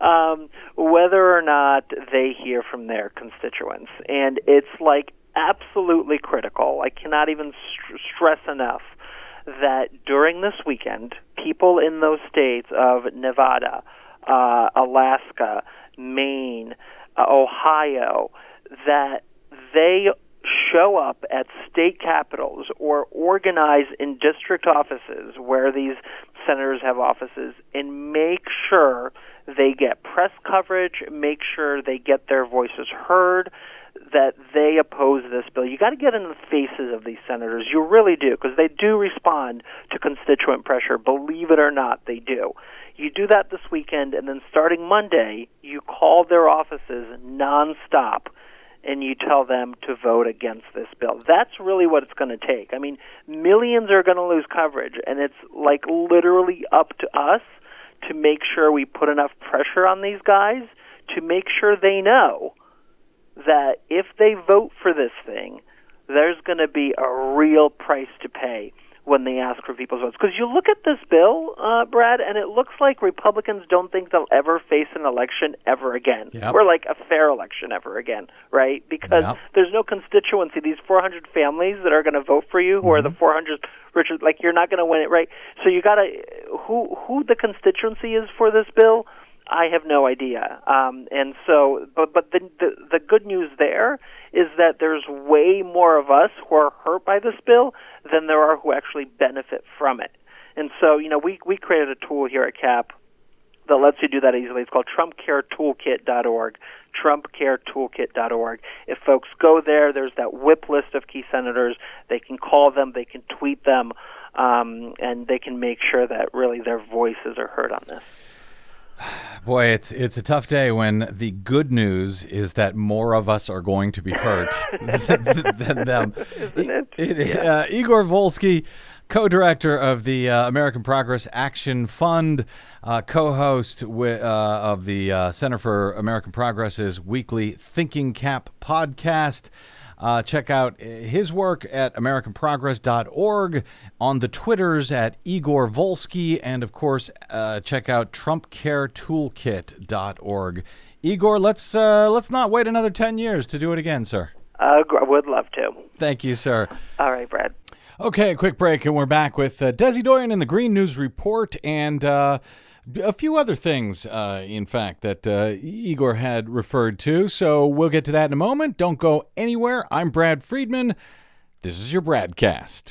Um, whether or not they hear from their constituents, and it's like absolutely critical. I cannot even st- stress enough that during this weekend, people in those states of Nevada, uh, Alaska, Maine, uh, Ohio, that they show up at state capitals or organize in district offices where these senators have offices and make sure they get press coverage, make sure they get their voices heard, that they oppose this bill. You got to get in the faces of these senators. You really do, because they do respond to constituent pressure. Believe it or not, they do. You do that this weekend, and then starting Monday, you call their offices nonstop and you tell them to vote against this bill. That's really what it's going to take. I mean, millions are going to lose coverage, and it's like literally up to us to make sure we put enough pressure on these guys to make sure they know that if they vote for this thing, there's going to be a real price to pay when they ask for people's votes. Because you look at this bill, uh, Brad, and it looks like Republicans don't think they'll ever face an election ever again, Yep. or like a fair election ever again, right? Because Yep. there's no constituency. These 400 families that are going to vote for you, who are the 400 richest, like you're not going to win it, right? So you got to who who the constituency is for this bill. I have no idea. Um, and so, but but the, the the good news there is that there's way more of us who are hurt by this bill than there are who actually benefit from it. And so, you know, we we created a tool here at CAP that lets you do that easily. It's called TrumpCareToolkit.org. TrumpCareToolkit.org. If folks go there, there's that whip list of key senators. They can call them, they can tweet them, um, and they can make sure that really their voices are heard on this. Boy, it's it's a tough day when the good news is that more of us are going to be hurt than, *laughs* than them. Isn't it? It- uh, Igor Volsky, co-director of the uh, American Progress Action Fund, uh, co-host wi- uh, of the uh, Center for American Progress's weekly Thinking Cap podcast. Uh, check out uh, his work at AmericanProgress.org, on the Twitters at Igor Volsky, and of course, uh, check out TrumpCareToolkit.org. Igor, let's uh, let's not wait another ten years to do it again, sir. Uh, I would love to. Thank you, sir. All right, Brad. Okay, a quick break, and we're back with uh, Desi Doyen in the Green News Report and uh, a few other things, uh, in fact, that uh, Igor had referred to. So we'll get to that in a moment. Don't go anywhere. I'm Brad Friedman. This is your BradCast.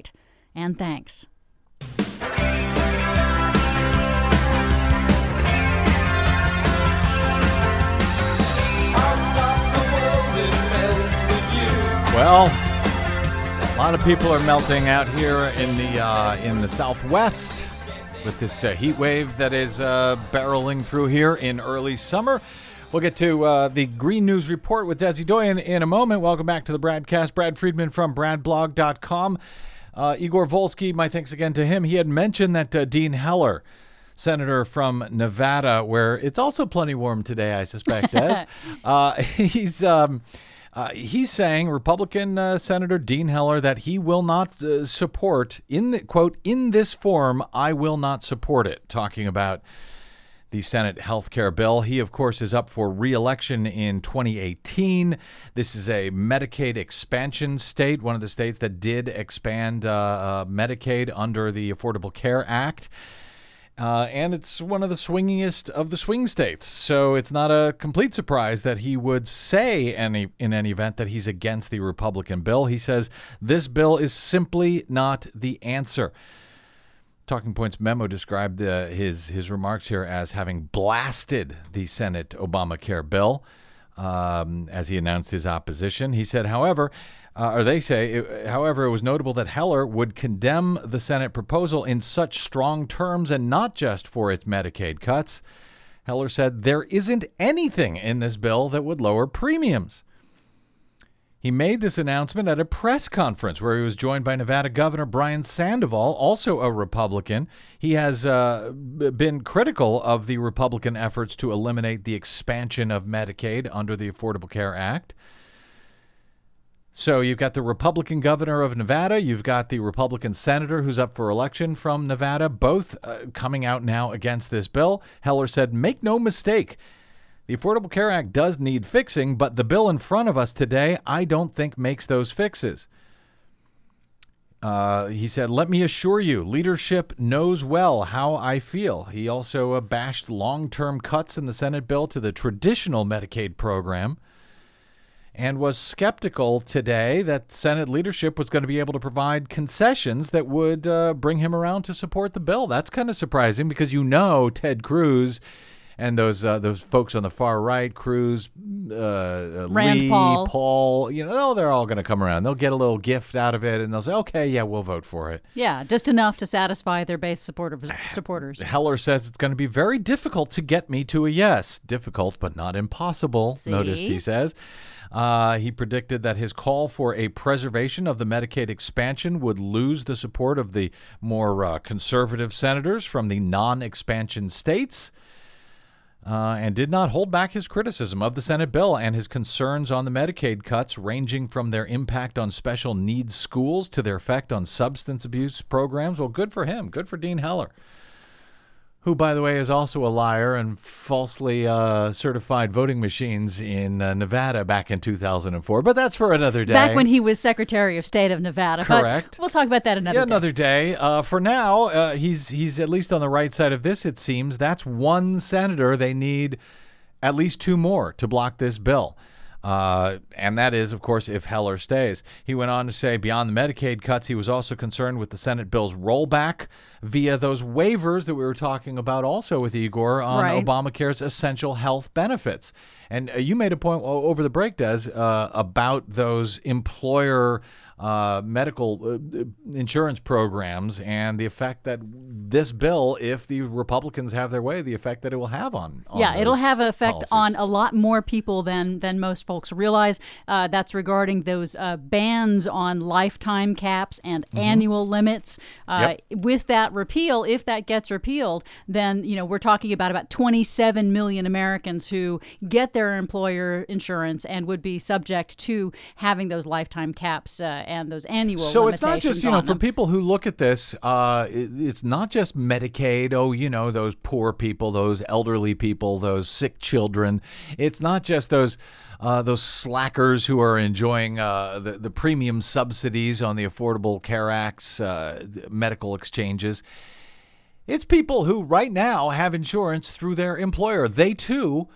and thanks. Well, a lot of people are melting out here in the uh, in the Southwest with this uh, heat wave that is uh, barreling through here in early summer. We'll get to uh, the Green News Report with Desi Doyen in a moment. Welcome back to the BradCast. Brad Friedman from BradBlog.com. Uh, Igor Volsky, my thanks again to him. He had mentioned that uh, Dean Heller, senator from Nevada, where it's also plenty warm today, I suspect, Des, *laughs* uh, he's. Um, uh, he's saying Republican uh, Senator Dean Heller that he will not uh, support in the quote in this form. I will not support it. Talking about the Senate health care bill. He, of course, is up for reelection in 2018. This is a Medicaid expansion state, one of the states that did expand uh, uh, Medicaid under the Affordable Care Act. Uh, and it's one of the swingiest of the swing states. So it's not a complete surprise that he would say any in any event that he's against the Republican bill. He says this bill is simply not the answer. Talking Points memo described uh, his his remarks here as having blasted the Senate Obamacare bill um, as he announced his opposition. He said, however, uh, or they say, it, however, it was notable that Heller would condemn the Senate proposal in such strong terms and not just for its Medicaid cuts. Heller said, There isn't anything in this bill that would lower premiums. He made this announcement at a press conference where he was joined by Nevada Governor Brian Sandoval, also a Republican. He has uh, been critical of the Republican efforts to eliminate the expansion of Medicaid under the Affordable Care Act. So you've got the Republican governor of Nevada, you've got the Republican senator who's up for election from Nevada, both uh, coming out now against this bill. Heller said, Make no mistake. The Affordable Care Act does need fixing, but the bill in front of us today, I don't think makes those fixes. Uh, he said, Let me assure you, leadership knows well how I feel. He also uh, bashed long term cuts in the Senate bill to the traditional Medicaid program and was skeptical today that Senate leadership was going to be able to provide concessions that would uh, bring him around to support the bill. That's kind of surprising because you know Ted Cruz and those uh, those folks on the far right, Cruz, uh, Rand Lee, Paul. Paul, you know, they're all going to come around. They'll get a little gift out of it, and they'll say, "Okay, yeah, we'll vote for it." Yeah, just enough to satisfy their base supporters. *sighs* supporters. Heller says it's going to be very difficult to get me to a yes. Difficult, but not impossible, noticed he says. Uh, he predicted that his call for a preservation of the Medicaid expansion would lose the support of the more uh, conservative senators from the non expansion states. Uh, and did not hold back his criticism of the Senate bill and his concerns on the Medicaid cuts, ranging from their impact on special needs schools to their effect on substance abuse programs. Well, good for him. Good for Dean Heller, who, by the way, is also a liar and falsely uh, certified voting machines in uh, Nevada back in 2004. But that's for another day. Back when he was Secretary of State of Nevada. But Correct. we'll talk about that another yeah, day. another day. Uh, for now, uh, he's he's at least on the right side of this. It seems that's one senator. They need at least two more to block this bill. Uh, and that is, of course, if Heller stays. He went on to say, beyond the Medicaid cuts, he was also concerned with the Senate bill's rollback via those waivers that we were talking about also with Igor on Right. Obamacare's essential health benefits. And uh, you made a point over the break, Des, uh, about those employer uh, medical uh, insurance programs and the effect that this bill, if the Republicans have their way, the effect that it will have on. on yeah, it'll have an effect policies. on a lot more people than than most folks realize. Uh, that's regarding those uh, bans on lifetime caps and annual limits. Uh, With that repeal, if that gets repealed, then you know we're talking about about 27 million Americans who get their employer insurance and would be subject to having those lifetime caps uh, and those annual. So it's not just you know for people who look at this, uh, it, it's not just Medicaid. Oh, you know those poor people, those elderly people, those sick children. It's not just those. Uh, those slackers who are enjoying uh, the, the premium subsidies on the Affordable Care Act's uh, medical exchanges. It's people who right now have insurance through their employer. They too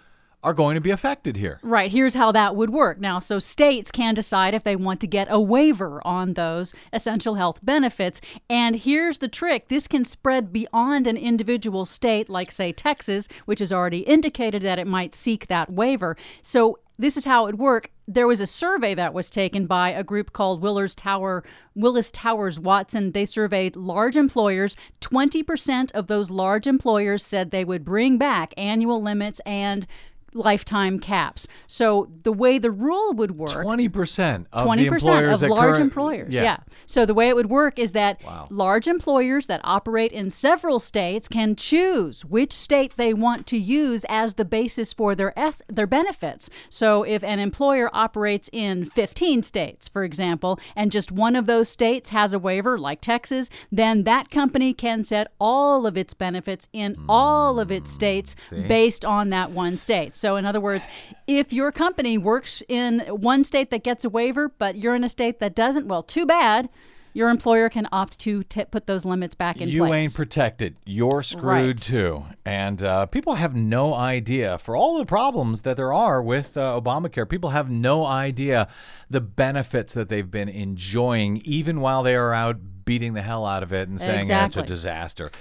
are going to be affected here. Right. Here's how that would work. Now, so states can decide if they want to get a waiver on those essential health benefits. And here's the trick this can spread beyond an individual state, like, say, Texas, which has already indicated that it might seek that waiver. So this is how it would work. There was a survey that was taken by a group called Willis Tower Willis Towers Watson. They surveyed large employers. 20% of those large employers said they would bring back annual limits and lifetime caps. So the way the rule would work, Twenty percent of the Twenty percent employers of that large employers. Yeah. So the way it would work is that Wow. large employers that operate in several states can choose which state they want to use as the basis for their es- their benefits. So if an employer operates in 15 states, for example, and just one of those states has a waiver like Texas, then that company can set all of its benefits in all of its hmm, states based on that one state. So in other words, if your company works in one state that gets a waiver, but you're in a state that doesn't, well, too bad. Your employer can opt to t- put those limits back in you place. You ain't protected. You're screwed Right. too. And uh, people have no idea for all the problems that there are with uh, Obamacare. People have no idea the benefits that they've been enjoying, even while they are out beating the hell out of it and saying that it's a disaster.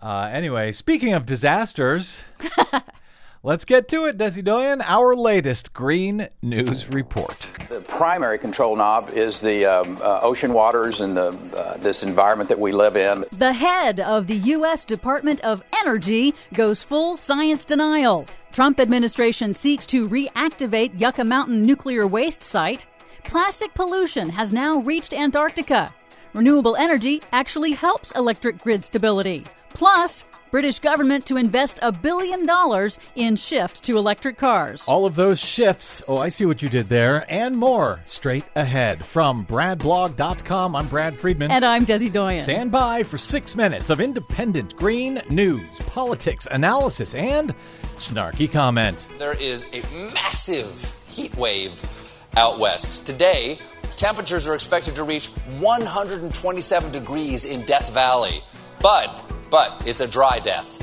Uh, anyway, speaking of disasters. *laughs* Let's get to it, Desi Doyen. Our latest Green News Report. The primary control knob is the um, uh, ocean waters and the, uh, this environment that we live in. The head of the U.S. Department of Energy goes full science denial. Trump administration seeks to reactivate Yucca Mountain nuclear waste site. Plastic pollution has now reached Antarctica. Renewable energy actually helps electric grid stability. Plus, British government to invest a billion dollars in shift to electric cars. All of those shifts, oh, I see what you did there, and more straight ahead. From BradBlog.com, I'm Brad Friedman. And I'm Desi Doyen. Stand by for six minutes of independent green news, politics, analysis, and snarky comment. there is a massive heat wave out west. Today, temperatures are expected to reach 127 degrees in Death Valley. But, but, it's a dry death.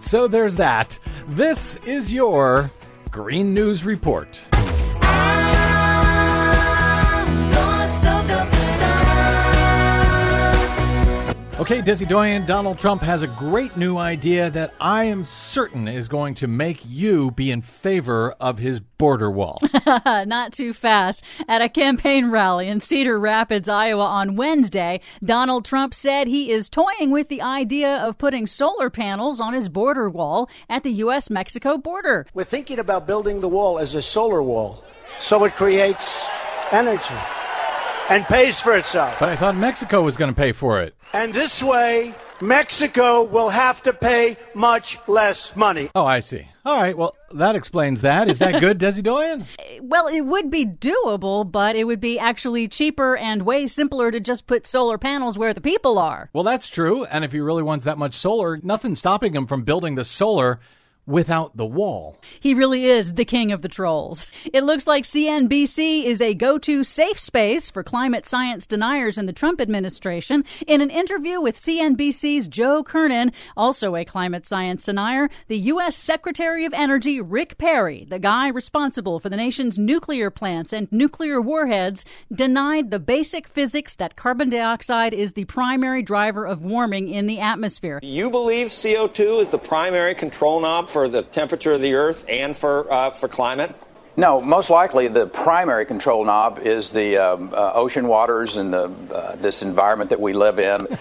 So there's that. This is your Green News Report. Okay, Desi Doyen, Donald Trump has a great new idea that I am certain is going to make you be in favor of his border wall. *laughs* Not too fast. At a campaign rally in Cedar Rapids, Iowa on Wednesday, Donald Trump said he is toying with the idea of putting solar panels on his border wall at the U.S. Mexico border. We're thinking about building the wall as a solar wall so it creates energy and pays for itself. but I thought Mexico was going to pay for it. And this way, Mexico will have to pay much less money. Oh, I see. All right, well, that explains that. Is that good, *laughs* Desi Doyen? Well, it would be doable, but it would be actually cheaper and way simpler to just put solar panels where the people are. Well, that's true. And if he really wants that much solar, nothing's stopping him from building the solar without the wall. He really is the king of the trolls. It looks like CNBC is a go to safe space for climate science deniers in the Trump administration. In an interview with CNBC's Joe Kernan, also a climate science denier, the U.S. Secretary of Energy Rick Perry, the guy responsible for the nation's nuclear plants and nuclear warheads, denied the basic physics that carbon dioxide is the primary driver of warming in the atmosphere. You believe CO2 is the primary control knob for the temperature of the Earth and for uh, for climate? No, most likely the primary control knob is the um, uh, ocean waters and the, uh, this environment that we live in. *laughs*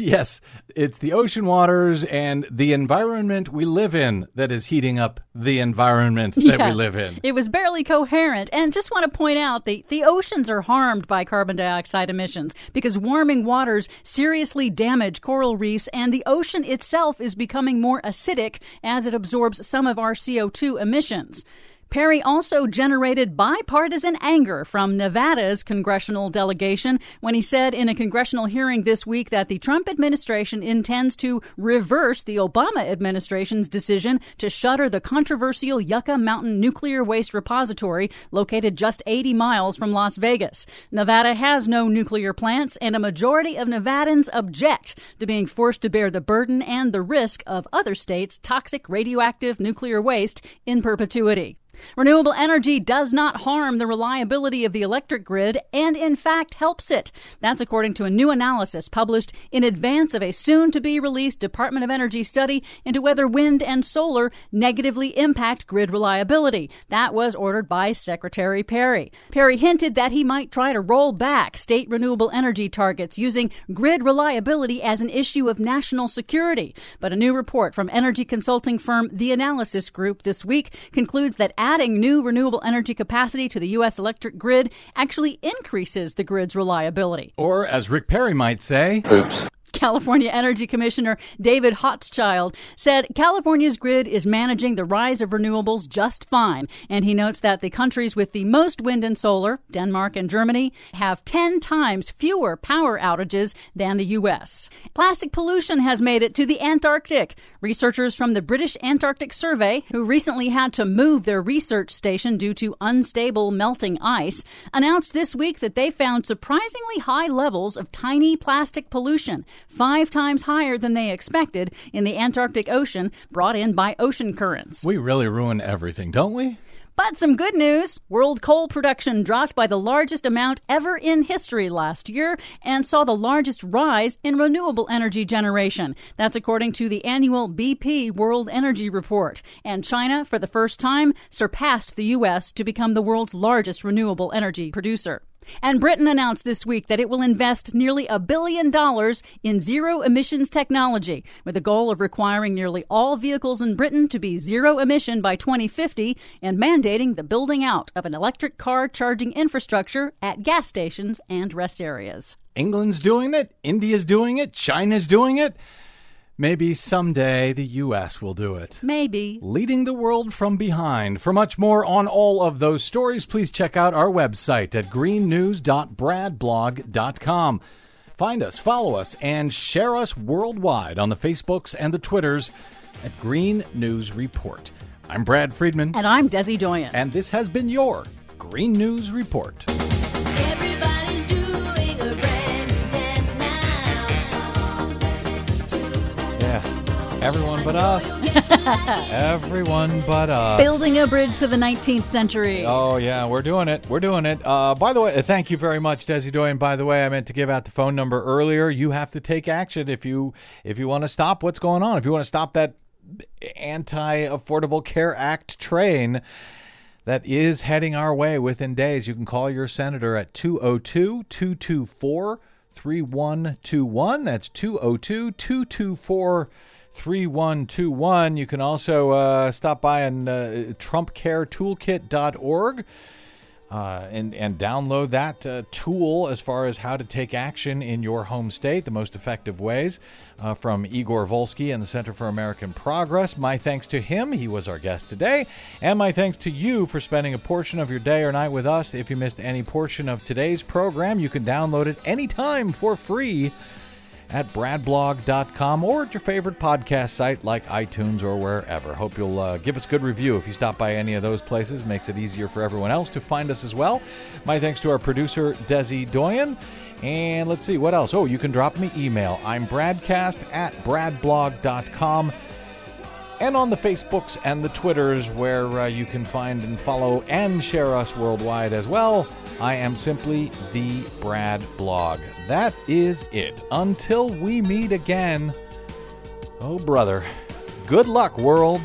*laughs* Yes, it's the ocean waters and the environment we live in that is heating up the environment that Yeah. we live in. It was barely coherent. And just want to point out the, the oceans are harmed by carbon dioxide emissions because warming waters seriously damage coral reefs, and the ocean itself is becoming more acidic as it absorbs some of our CO2 emissions. Perry also generated bipartisan anger from Nevada's congressional delegation when he said in a congressional hearing this week that the Trump administration intends to reverse the Obama administration's decision to shutter the controversial Yucca Mountain Nuclear Waste Repository located just 80 miles from Las Vegas. Nevada has no nuclear plants, and a majority of Nevadans object to being forced to bear the burden and the risk of other states' toxic radioactive nuclear waste in perpetuity. Renewable energy does not harm the reliability of the electric grid and, in fact, helps it. That's according to a new analysis published in advance of a soon to be released Department of Energy study into whether wind and solar negatively impact grid reliability. That was ordered by Secretary Perry. Perry hinted that he might try to roll back state renewable energy targets using grid reliability as an issue of national security. But a new report from energy consulting firm The Analysis Group this week concludes that adding new renewable energy capacity to the U.S. electric grid actually increases the grid's reliability. Or, as Rick Perry might say, Oops. California Energy Commissioner David Hochschild said California's grid is managing the rise of renewables just fine. And he notes that the countries with the most wind and solar, Denmark and Germany, have 10 times fewer power outages than the U.S. Plastic pollution has made it to the Antarctic. Researchers from the British Antarctic Survey, who recently had to move their research station due to unstable melting ice, announced this week that they found surprisingly high levels of tiny plastic pollution five times higher than they expected in the Antarctic Ocean, brought in by ocean currents. we really ruin everything, don't we? But some good news world coal production dropped by the largest amount ever in history last year and saw the largest rise in renewable energy generation. That's according to the annual BP World Energy Report. And China, for the first time, surpassed the U.S. to become the world's largest renewable energy producer. And Britain announced this week that it will invest nearly a billion dollars in zero emissions technology, with a goal of requiring nearly all vehicles in Britain to be zero emission by 2050 and mandating the building out of an electric car charging infrastructure at gas stations and rest areas. England's doing it, India's doing it, China's doing it. Maybe someday the U.S. will do it. Maybe. Leading the world from behind. For much more on all of those stories, please check out our website at greennews.bradblog.com. Find us, follow us, and share us worldwide on the Facebooks and the Twitters at Green News Report. I'm Brad Friedman, And I'm Desi Doyen. and this has been your Green News Report. Everyone but us. *laughs* Everyone but us. Building a bridge to the 19th century. Oh yeah, we're doing it. We're doing it. Uh, by the way, uh, thank you very much, Desi Doy. And By the way, I meant to give out the phone number earlier. You have to take action if you if you want to stop what's going on. If you want to stop that anti-affordable care act train that is heading our way within days, you can call your senator at 202-224 3121. That's 202 224 3121. You can also uh, stop by on uh, trumpcaretoolkit.org. Uh, and and download that uh, tool as far as how to take action in your home state, the most effective ways, uh, from Igor Volsky and the Center for American Progress. My thanks to him; he was our guest today, and my thanks to you for spending a portion of your day or night with us. If you missed any portion of today's program, you can download it anytime for free at bradblog.com or at your favorite podcast site like iTunes or wherever. Hope you'll uh, give us good review if you stop by any of those places. Makes it easier for everyone else to find us as well. My thanks to our producer, Desi Doyen. And let's see, what else? Oh, you can drop me email. I'm bradcast at bradblog.com and on the Facebooks and the Twitters, where uh, you can find and follow and share us worldwide as well. I am simply the Brad Blog. That is it. Until we meet again, oh brother, good luck, world.